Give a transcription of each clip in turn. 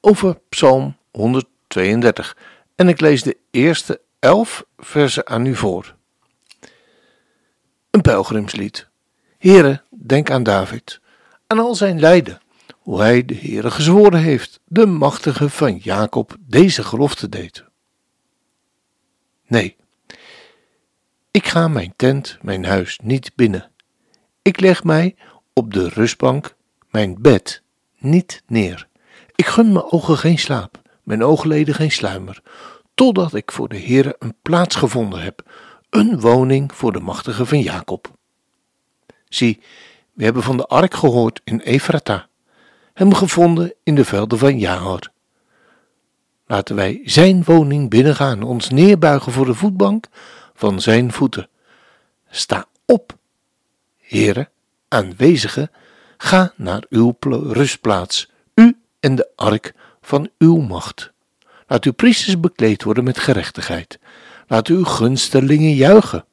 over Psalm 132 en ik lees de eerste elf versen aan u voor. Een pelgrimslied. Here, denk aan David, aan al zijn lijden, hoe hij de Heere gezworen heeft, de machtige van Jacob deze gelofte deed. Nee, ik ga mijn tent, mijn huis niet binnen. Ik leg mij op de rustbank, mijn bed, niet neer. Ik gun mijn ogen geen slaap, mijn oogleden geen sluimer, totdat ik voor de Heere een plaats gevonden heb, een woning voor de machtige van Jacob. Zie, we hebben van de ark gehoord in Efrata, hem gevonden in de velden van Jahor. Laten wij zijn woning binnengaan, ons neerbuigen voor de voetbank van zijn voeten. Sta op, Heere, aanwezige, ga naar uw rustplaats, en de ark van uw macht. Laat uw priesters bekleed worden met gerechtigheid. Laat uw gunstelingen juichen.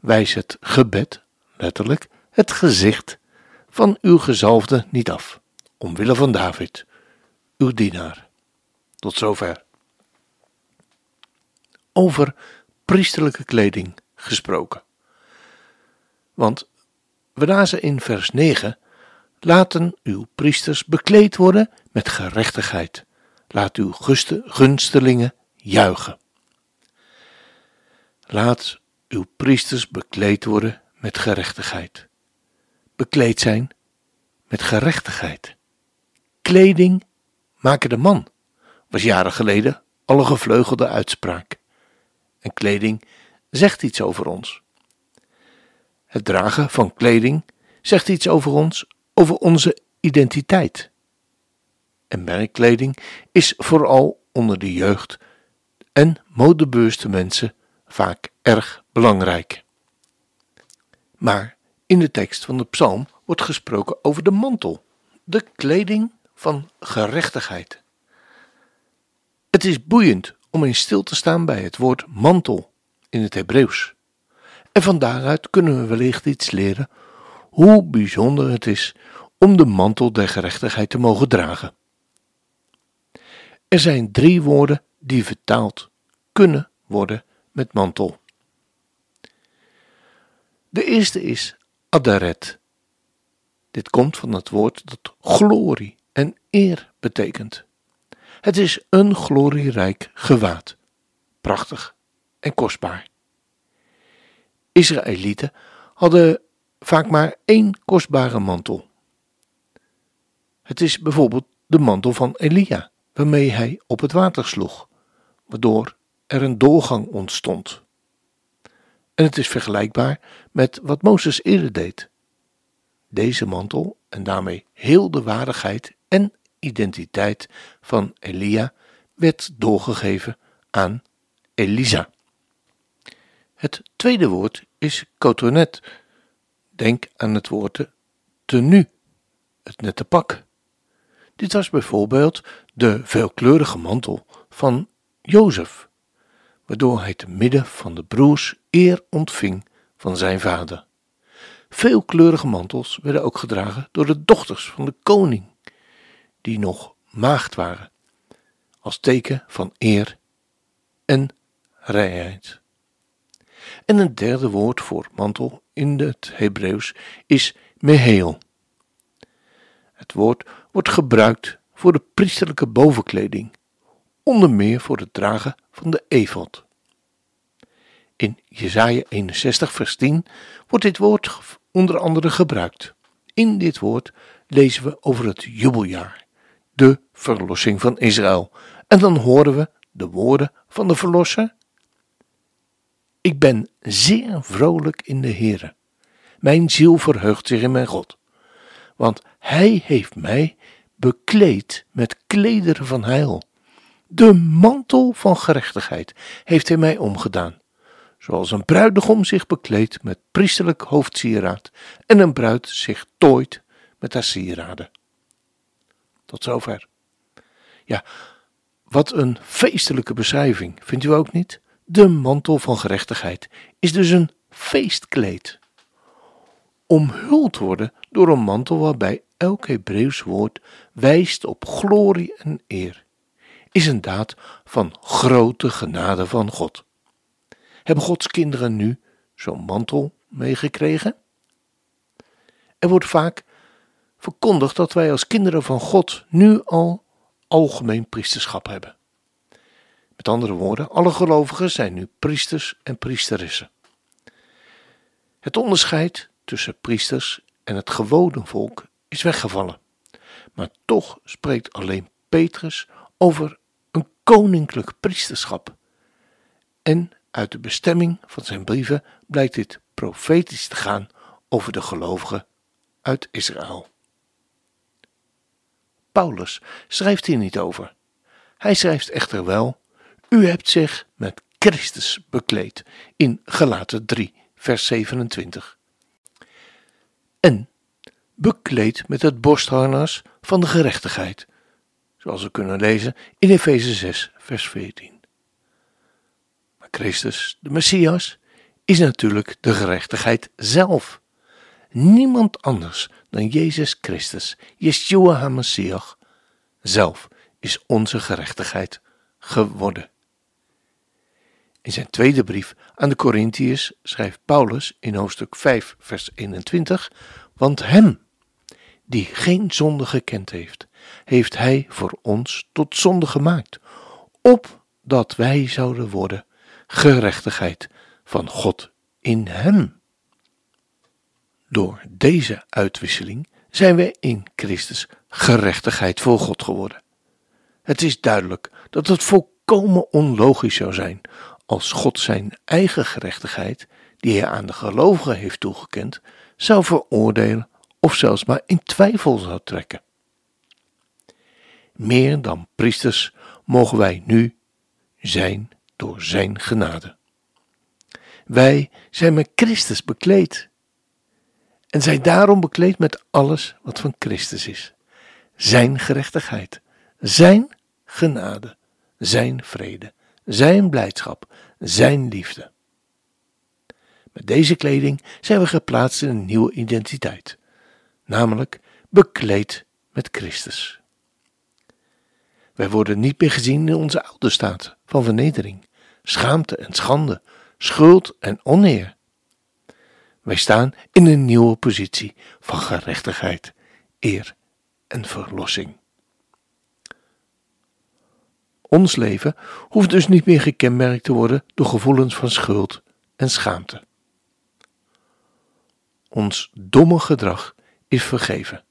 Wijs het gebed, letterlijk, het gezicht van uw gezalfde niet af, omwille van David, uw dienaar. Tot zover. Over priesterlijke kleding gesproken. Want we lazen in vers 9: Laten uw priesters bekleed worden met gerechtigheid. Laat uw gunstelingen juichen. Laat uw priesters bekleed worden met gerechtigheid. Bekleed zijn met gerechtigheid. Kleding maken de man, was jaren geleden al een gevleugelde uitspraak. En kleding zegt iets over ons. Het dragen van kleding zegt iets over ons, over onze identiteit. En merkkleding is vooral onder de jeugd en modebewuste mensen vaak erg belangrijk. Maar in de tekst van de psalm wordt gesproken over de mantel, de kleding van gerechtigheid. Het is boeiend om eens stil te staan bij het woord mantel in het Hebreeuws. En van daaruit kunnen we wellicht iets leren hoe bijzonder het is om de mantel der gerechtigheid te mogen dragen. Er zijn drie woorden die vertaald kunnen worden met mantel. De eerste is adaret. Dit komt van het woord dat glorie en eer betekent. Het is een glorierijk gewaad, prachtig en kostbaar. Israëlieten hadden vaak maar één kostbare mantel. Het is bijvoorbeeld de mantel van Elia, waarmee hij op het water sloeg, waardoor er een doorgang ontstond. En het is vergelijkbaar met wat Mozes eerder deed. Deze mantel en daarmee heel de waardigheid en identiteit van Elia werd doorgegeven aan Elisa. Het tweede woord is cotonet. Denk aan het woord tenue, het nette pak. Dit was bijvoorbeeld de veelkleurige mantel van Jozef, waardoor hij te midden van de broers eer ontving van zijn vader. Veelkleurige mantels werden ook gedragen door de dochters van de koning, die nog maagd waren, als teken van eer en rijheid. En een derde woord voor mantel in het Hebreeuws is meheel. Het woord wordt gebruikt voor de priesterlijke bovenkleding, onder meer voor het dragen van de efod. In Jesaja 61 vers 10 wordt dit woord onder andere gebruikt. In dit woord lezen we over het jubeljaar, de verlossing van Israël. En dan horen we de woorden van de verlosser ik ben zeer vrolijk in de Heere. Mijn ziel verheugt zich in mijn God, want Hij heeft mij bekleed met klederen van heil. De mantel van gerechtigheid heeft hij mij omgedaan, zoals een bruidegom zich bekleedt met priesterlijk hoofdsieraad en een bruid zich tooit met haar sieraden. Tot zover. Ja, wat een feestelijke beschrijving, vindt u ook niet? De mantel van gerechtigheid is dus een feestkleed. Omhuld worden door een mantel waarbij elk Hebreeuws woord wijst op glorie en eer, is een daad van grote genade van God. Hebben Gods kinderen nu zo'n mantel meegekregen? Er wordt vaak verkondigd dat wij als kinderen van God nu al algemeen priesterschap hebben. Met andere woorden, alle gelovigen zijn nu priesters en priesteressen. Het onderscheid tussen priesters en het gewone volk is weggevallen. Maar toch spreekt alleen Petrus over een koninklijk priesterschap. En uit de bestemming van zijn brieven blijkt dit profetisch te gaan over de gelovigen uit Israël. Paulus schrijft hier niet over. Hij schrijft echter wel: U hebt zich met Christus bekleed in Galaten 3, vers 27. En bekleed met het borstharnas van de gerechtigheid, zoals we kunnen lezen in Efeze 6, vers 14. Maar Christus, de Messias, is natuurlijk de gerechtigheid zelf. Niemand anders dan Jezus Christus, Yeshua HaMashiach, zelf is onze gerechtigheid geworden. In zijn tweede brief aan de Corinthiërs schrijft Paulus in hoofdstuk 5, vers 21: Want hem, die geen zonde gekend heeft, heeft hij voor ons tot zonde gemaakt, opdat wij zouden worden gerechtigheid van God in hem. Door deze uitwisseling zijn wij in Christus gerechtigheid voor God geworden. Het is duidelijk dat het volkomen onlogisch zou zijn als God zijn eigen gerechtigheid, die hij aan de gelovigen heeft toegekend, zou veroordelen of zelfs maar in twijfel zou trekken. Meer dan priesters mogen wij nu zijn door zijn genade. Wij zijn met Christus bekleed en zijn daarom bekleed met alles wat van Christus is. Zijn gerechtigheid, zijn genade, zijn vrede, zijn blijdschap, zijn liefde. Met deze kleding zijn we geplaatst in een nieuwe identiteit, namelijk bekleed met Christus. Wij worden niet meer gezien in onze oude staat van vernedering, schaamte en schande, schuld en oneer. Wij staan in een nieuwe positie van gerechtigheid, eer en verlossing. Ons leven hoeft dus niet meer gekenmerkt te worden door gevoelens van schuld en schaamte. Ons domme gedrag is vergeven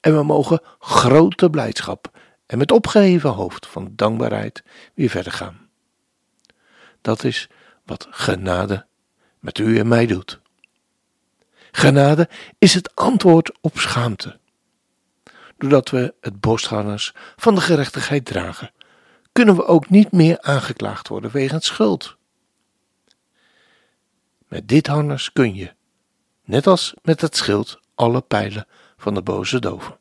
en we mogen grote blijdschap en met opgeheven hoofd van dankbaarheid weer verder gaan. Dat is wat genade met u en mij doet. Genade is het antwoord op schaamte. Doordat we het borstharnas van de gerechtigheid dragen, kunnen we ook niet meer aangeklaagd worden wegens schuld. Met dit harnas kun je, net als met het schild, alle pijlen van de boze doven.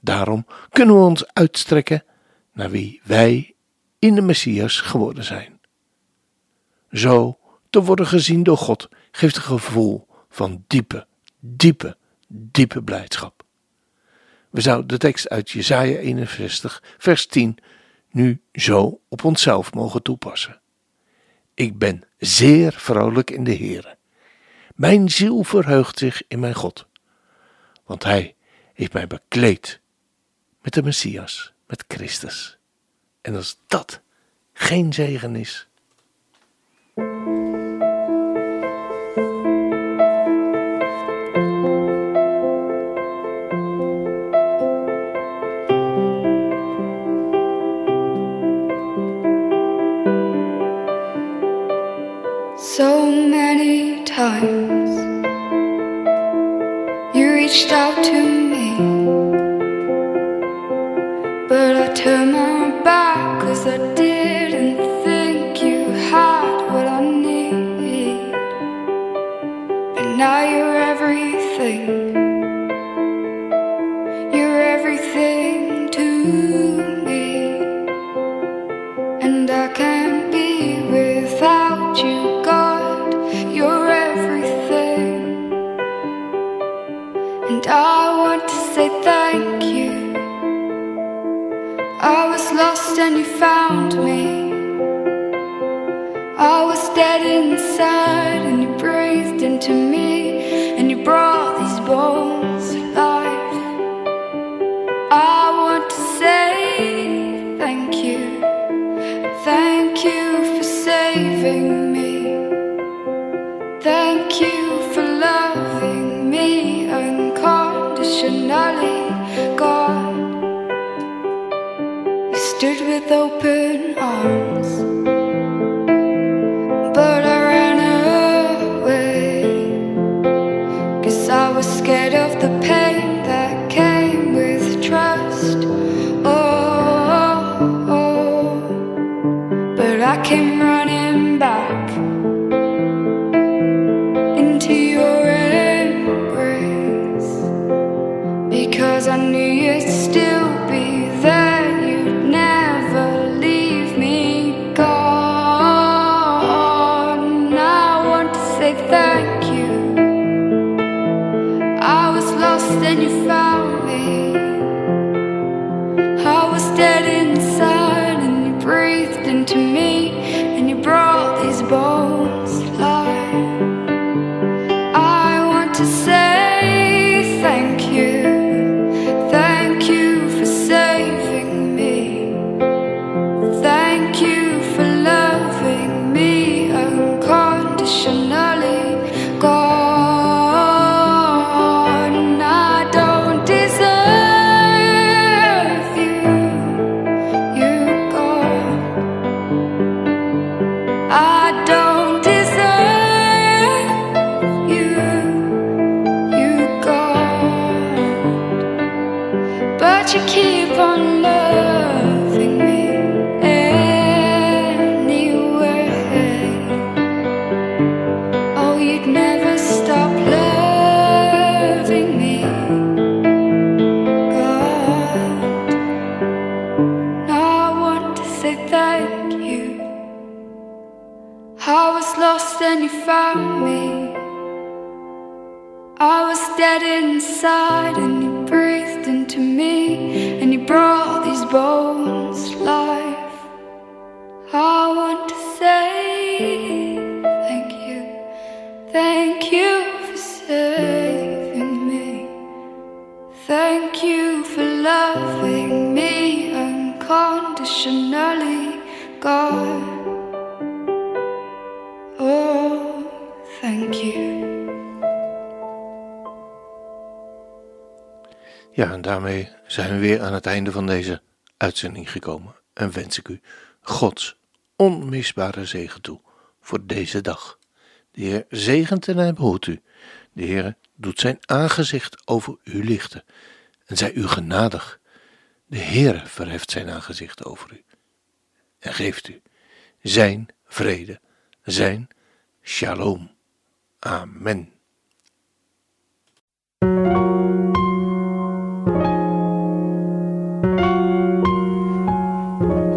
Daarom kunnen we ons uitstrekken naar wie wij in de Messias geworden zijn. Zo te worden gezien door God geeft een gevoel van diepe, diepe, diepe blijdschap. We zouden de tekst uit Jesaja 61, vers 10 nu zo op onszelf mogen toepassen. Ik ben zeer vrolijk in de Heere. Mijn ziel verheugt zich in mijn God, want Hij heeft mij bekleed met de Messias, met Christus. En als dat geen zegen is, reached out to me. But I turned my back cause I did saving me. Thank you for loving me unconditionally, God. You stood with open arms, but I ran away. Cause I was scared of the pain that came with trust. Oh, oh. oh. but I came running Ja, en daarmee zijn we weer aan het einde van deze uitzending gekomen. En wens ik u Gods onmisbare zegen toe voor deze dag. De Heer zegent en hij behoedt u. De Heer doet zijn aangezicht over u lichten en zij u genadig. De Heer verheft zijn aangezicht over u en geeft u zijn vrede, zijn shalom. Amen.